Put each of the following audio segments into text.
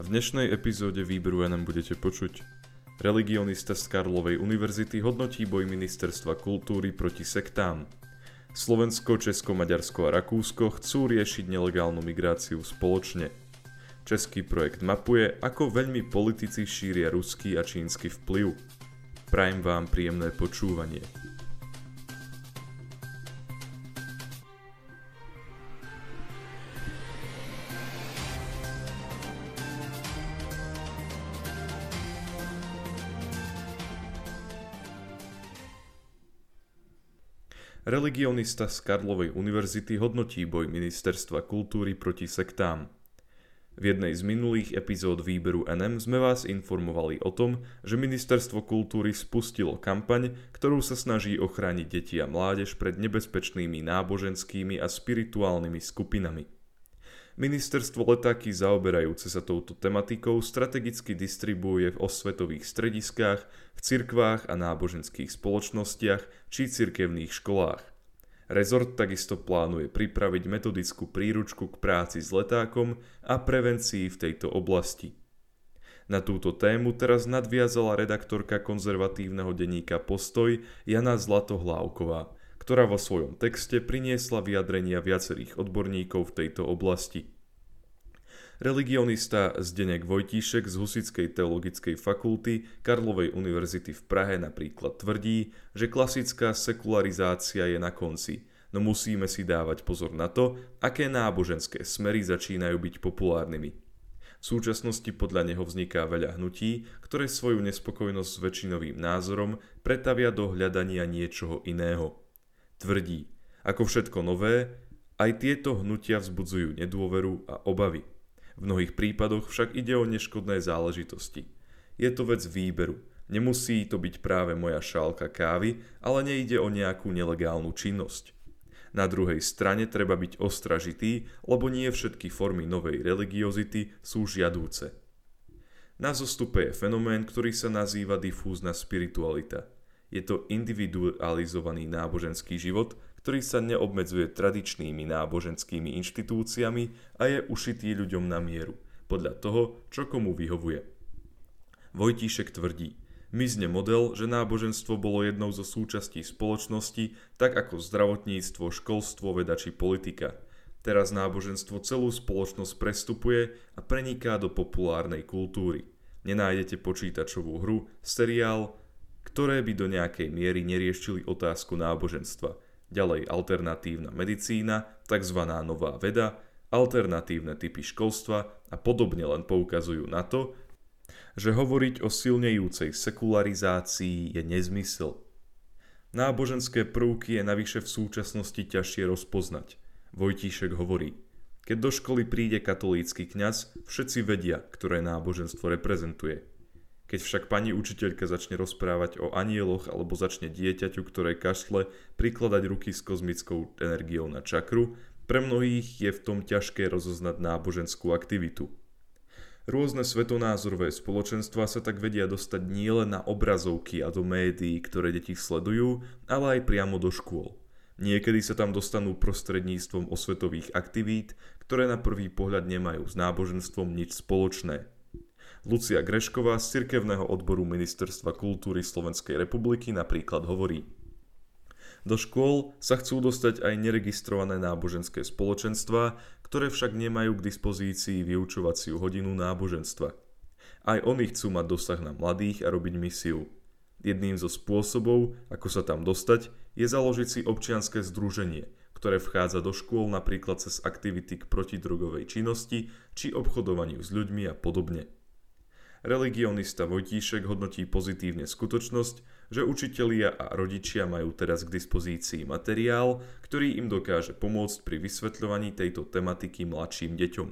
A v dnešnej epizóde výberu NM budete počuť Religionista z Karlovej univerzity hodnotí boj ministerstva kultúry proti sektám. Slovensko, Česko, Maďarsko a Rakúsko chcú riešiť nelegálnu migráciu spoločne. Český projekt mapuje, ako veľmi politici šíria ruský a čínsky vplyv. Prajem vám príjemné počúvanie. Religionista z Karlovej univerzity hodnotí boj Ministerstva kultúry proti sektám. V jednej z minulých epizód výberu NM sme vás informovali o tom, že Ministerstvo kultúry spustilo kampaň, ktorú sa snaží ochrániť deti a mládež pred nebezpečnými náboženskými a spirituálnymi skupinami. Ministerstvo letáky zaoberajúce sa touto tematikou strategicky distribuuje v osvetových strediskách, v cirkvách a náboženských spoločnostiach či cirkevných školách. Rezort takisto plánuje pripraviť metodickú príručku k práci s letákom a prevencii v tejto oblasti. Na túto tému teraz nadviazala redaktorka konzervatívneho denníka Postoj Jana Zlatohlávková – ktorá vo svojom texte priniesla vyjadrenia viacerých odborníkov v tejto oblasti. Religionista Zdenek Vojtíšek z Husickej teologickej fakulty Karlovej univerzity v Prahe napríklad tvrdí, že klasická sekularizácia je na konci, no musíme si dávať pozor na to, aké náboženské smery začínajú byť populárnymi. V súčasnosti podľa neho vzniká veľa hnutí, ktoré svoju nespokojnosť s väčšinovým názorom pretavia do hľadania niečoho iného. Tvrdí, ako všetko nové, aj tieto hnutia vzbudzujú nedôveru a obavy. V mnohých prípadoch však ide o neškodné záležitosti. Je to vec výberu. Nemusí to byť práve moja šálka kávy, ale nejde o nejakú nelegálnu činnosť. Na druhej strane treba byť ostražitý, lebo nie všetky formy novej religiozity sú žiadúce. Na zostupe je fenomén, ktorý sa nazýva difúzna spiritualita – je to individualizovaný náboženský život, ktorý sa neobmedzuje tradičnými náboženskými inštitúciami a je ušitý ľuďom na mieru, podľa toho, čo komu vyhovuje. Vojtíšek tvrdí, mizne model, že náboženstvo bolo jednou zo súčastí spoločnosti, tak ako zdravotníctvo, školstvo, veda či politika. Teraz náboženstvo celú spoločnosť prestupuje a preniká do populárnej kultúry. Nenájdete počítačovú hru, seriál, ktoré by do nejakej miery neriešili otázku náboženstva. Ďalej alternatívna medicína, tzv. nová veda, alternatívne typy školstva a podobne len poukazujú na to, že hovoriť o silnejúcej sekularizácii je nezmysel. Náboženské prvky je navyše v súčasnosti ťažšie rozpoznať. Vojtíšek hovorí, keď do školy príde katolícky kňaz, všetci vedia, ktoré náboženstvo reprezentuje. Keď však pani učiteľka začne rozprávať o anieloch alebo začne dieťaťu, ktoré kašle, prikladať ruky s kozmickou energiou na čakru, pre mnohých je v tom ťažké rozoznať náboženskú aktivitu. Rôzne svetonázorové spoločenstva sa tak vedia dostať nielen na obrazovky a do médií, ktoré deti sledujú, ale aj priamo do škôl. Niekedy sa tam dostanú prostredníctvom osvetových aktivít, ktoré na prvý pohľad nemajú s náboženstvom nič spoločné. Lucia Grešková z cirkevného odboru Ministerstva kultúry Slovenskej republiky napríklad hovorí. Do škôl sa chcú dostať aj neregistrované náboženské spoločenstva, ktoré však nemajú k dispozícii vyučovaciu hodinu náboženstva. Aj oni chcú mať dosah na mladých a robiť misiu. Jedným zo spôsobov, ako sa tam dostať, je založiť si občianske združenie, ktoré vchádza do škôl napríklad cez aktivity k protidrogovej činnosti či obchodovaniu s ľuďmi a podobne. Religionista Vojtíšek hodnotí pozitívne skutočnosť, že učitelia a rodičia majú teraz k dispozícii materiál, ktorý im dokáže pomôcť pri vysvetľovaní tejto tematiky mladším deťom.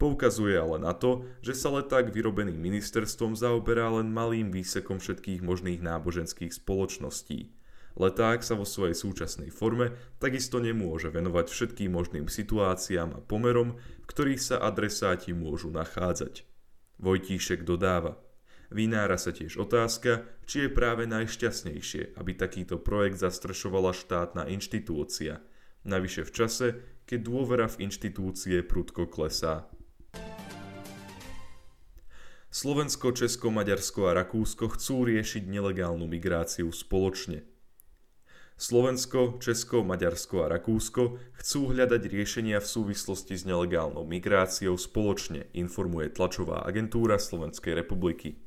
Poukazuje ale na to, že sa leták vyrobený ministerstvom zaoberá len malým výsekom všetkých možných náboženských spoločností. Leták sa vo svojej súčasnej forme takisto nemôže venovať všetkým možným situáciám a pomerom, v ktorých sa adresáti môžu nachádzať. Vojtíšek dodáva. Vynára sa tiež otázka, či je práve najšťastnejšie, aby takýto projekt zastrešovala štátna inštitúcia. Navyše v čase, keď dôvera v inštitúcie prudko klesá. Slovensko, Česko, Maďarsko a Rakúsko chcú riešiť nelegálnu migráciu spoločne. Slovensko, Česko, Maďarsko a Rakúsko chcú hľadať riešenia v súvislosti s nelegálnou migráciou spoločne, informuje tlačová agentúra Slovenskej republiky.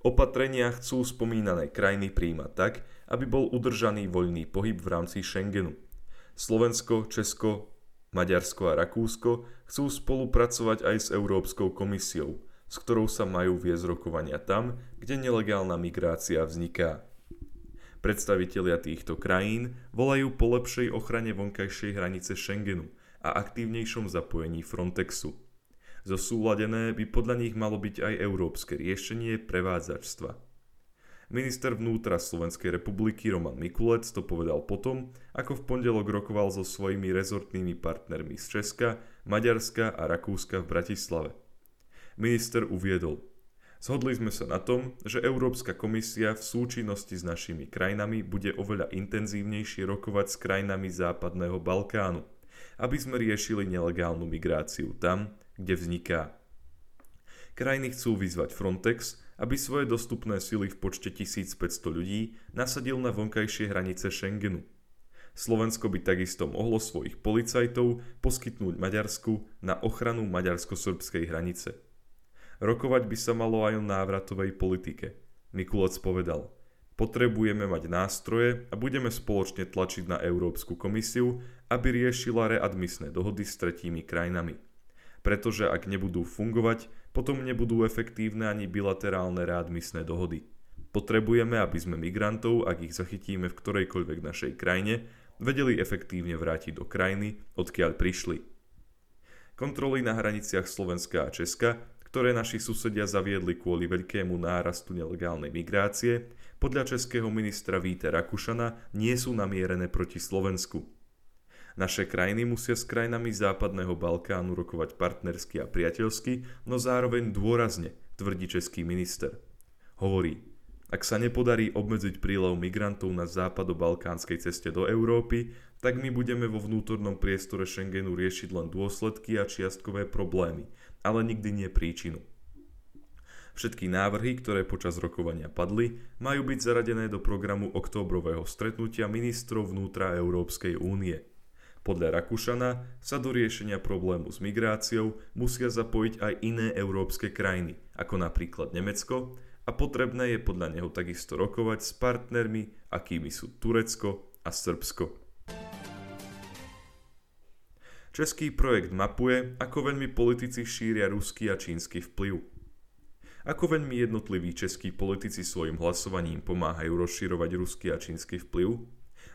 Opatrenia chcú spomínané krajiny príjmať tak, aby bol udržaný voľný pohyb v rámci Schengenu. Slovensko, Česko, Maďarsko a Rakúsko chcú spolupracovať aj s Európskou komisiou – s ktorou sa majú viesť rokovania tam, kde nelegálna migrácia vzniká. Predstavitelia týchto krajín volajú po lepšej ochrane vonkajšej hranice Schengenu a aktívnejšom zapojení Frontexu. Zosúladené by podľa nich malo byť aj európske riešenie prevádzačstva. Minister vnútra Slovenskej republiky Roman Mikulec to povedal potom, ako v pondelok rokoval so svojimi rezortnými partnermi z Česka, Maďarska a Rakúska v Bratislave minister uviedol. Zhodli sme sa na tom, že Európska komisia v súčinnosti s našimi krajinami bude oveľa intenzívnejšie rokovať s krajinami Západného Balkánu, aby sme riešili nelegálnu migráciu tam, kde vzniká. Krajiny chcú vyzvať Frontex, aby svoje dostupné sily v počte 1500 ľudí nasadil na vonkajšie hranice Schengenu. Slovensko by takisto mohlo svojich policajtov poskytnúť Maďarsku na ochranu maďarsko-srbskej hranice. Rokovať by sa malo aj o návratovej politike. Mikulec povedal, potrebujeme mať nástroje a budeme spoločne tlačiť na Európsku komisiu, aby riešila readmisné dohody s tretími krajinami. Pretože ak nebudú fungovať, potom nebudú efektívne ani bilaterálne readmisné dohody. Potrebujeme, aby sme migrantov, ak ich zachytíme v ktorejkoľvek našej krajine, vedeli efektívne vrátiť do krajiny, odkiaľ prišli. Kontroly na hraniciach Slovenska a Česka ktoré naši susedia zaviedli kvôli veľkému nárastu nelegálnej migrácie, podľa českého ministra Víta Rakušana nie sú namierené proti Slovensku. Naše krajiny musia s krajinami západného Balkánu rokovať partnersky a priateľsky, no zároveň dôrazne, tvrdí český minister. Hovorí, ak sa nepodarí obmedziť prílev migrantov na západo-balkánskej ceste do Európy, tak my budeme vo vnútornom priestore Schengenu riešiť len dôsledky a čiastkové problémy, ale nikdy nie príčinu. Všetky návrhy, ktoré počas rokovania padli, majú byť zaradené do programu októbrového stretnutia ministrov vnútra Európskej únie. Podľa Rakúšana sa do riešenia problému s migráciou musia zapojiť aj iné európske krajiny, ako napríklad Nemecko, a potrebné je podľa neho takisto rokovať s partnermi, akými sú Turecko a Srbsko. Český projekt mapuje, ako veľmi politici šíria ruský a čínsky vplyv. Ako veľmi jednotliví českí politici svojim hlasovaním pomáhajú rozširovať ruský a čínsky vplyv,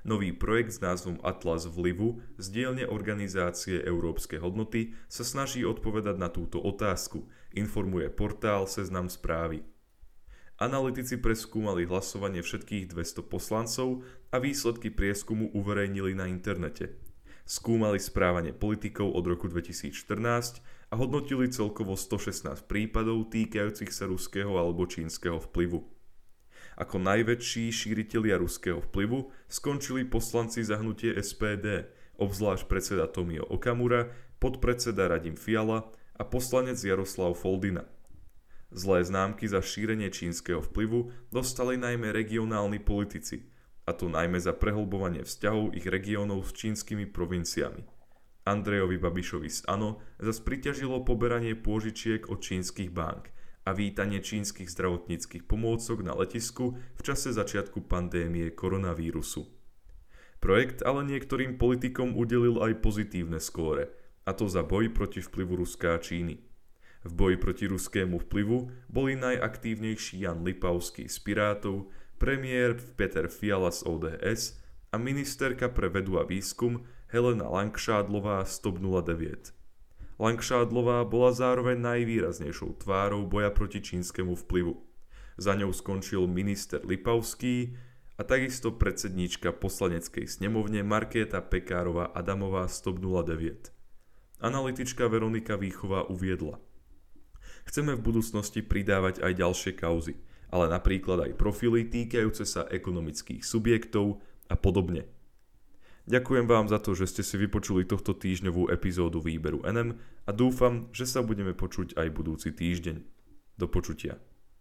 Nový projekt s názvom Atlas vlivu z dielne organizácie Európske hodnoty sa snaží odpovedať na túto otázku, informuje portál Seznam správy. Analytici preskúmali hlasovanie všetkých 200 poslancov a výsledky prieskumu uverejnili na internete – skúmali správanie politikov od roku 2014 a hodnotili celkovo 116 prípadov týkajúcich sa ruského alebo čínskeho vplyvu. Ako najväčší šíritelia ruského vplyvu skončili poslanci zahnutie SPD, obzvlášť predseda Tomio Okamura, podpredseda Radim Fiala a poslanec Jaroslav Foldina. Zlé známky za šírenie čínskeho vplyvu dostali najmä regionálni politici – a to najmä za prehlbovanie vzťahov ich regiónov s čínskymi provinciami. Andrejovi Babišovi z ANO zas priťažilo poberanie pôžičiek od čínskych bank a vítanie čínskych zdravotníckých pomôcok na letisku v čase začiatku pandémie koronavírusu. Projekt ale niektorým politikom udelil aj pozitívne skóre, a to za boj proti vplyvu Ruska a Číny. V boji proti ruskému vplyvu boli najaktívnejší Jan Lipavský z Pirátov, premiér Peter Fiala z ODS a ministerka pre vedu a výskum Helena Langšádlová z TOP 09. Langšádlová bola zároveň najvýraznejšou tvárou boja proti čínskemu vplyvu. Za ňou skončil minister Lipavský a takisto predsedníčka poslaneckej snemovne Markéta Pekárová Adamová z TOP 09. Analytička Veronika Výchová uviedla. Chceme v budúcnosti pridávať aj ďalšie kauzy – ale napríklad aj profily týkajúce sa ekonomických subjektov a podobne. Ďakujem vám za to, že ste si vypočuli tohto týždňovú epizódu výberu NM a dúfam, že sa budeme počuť aj budúci týždeň. Do počutia.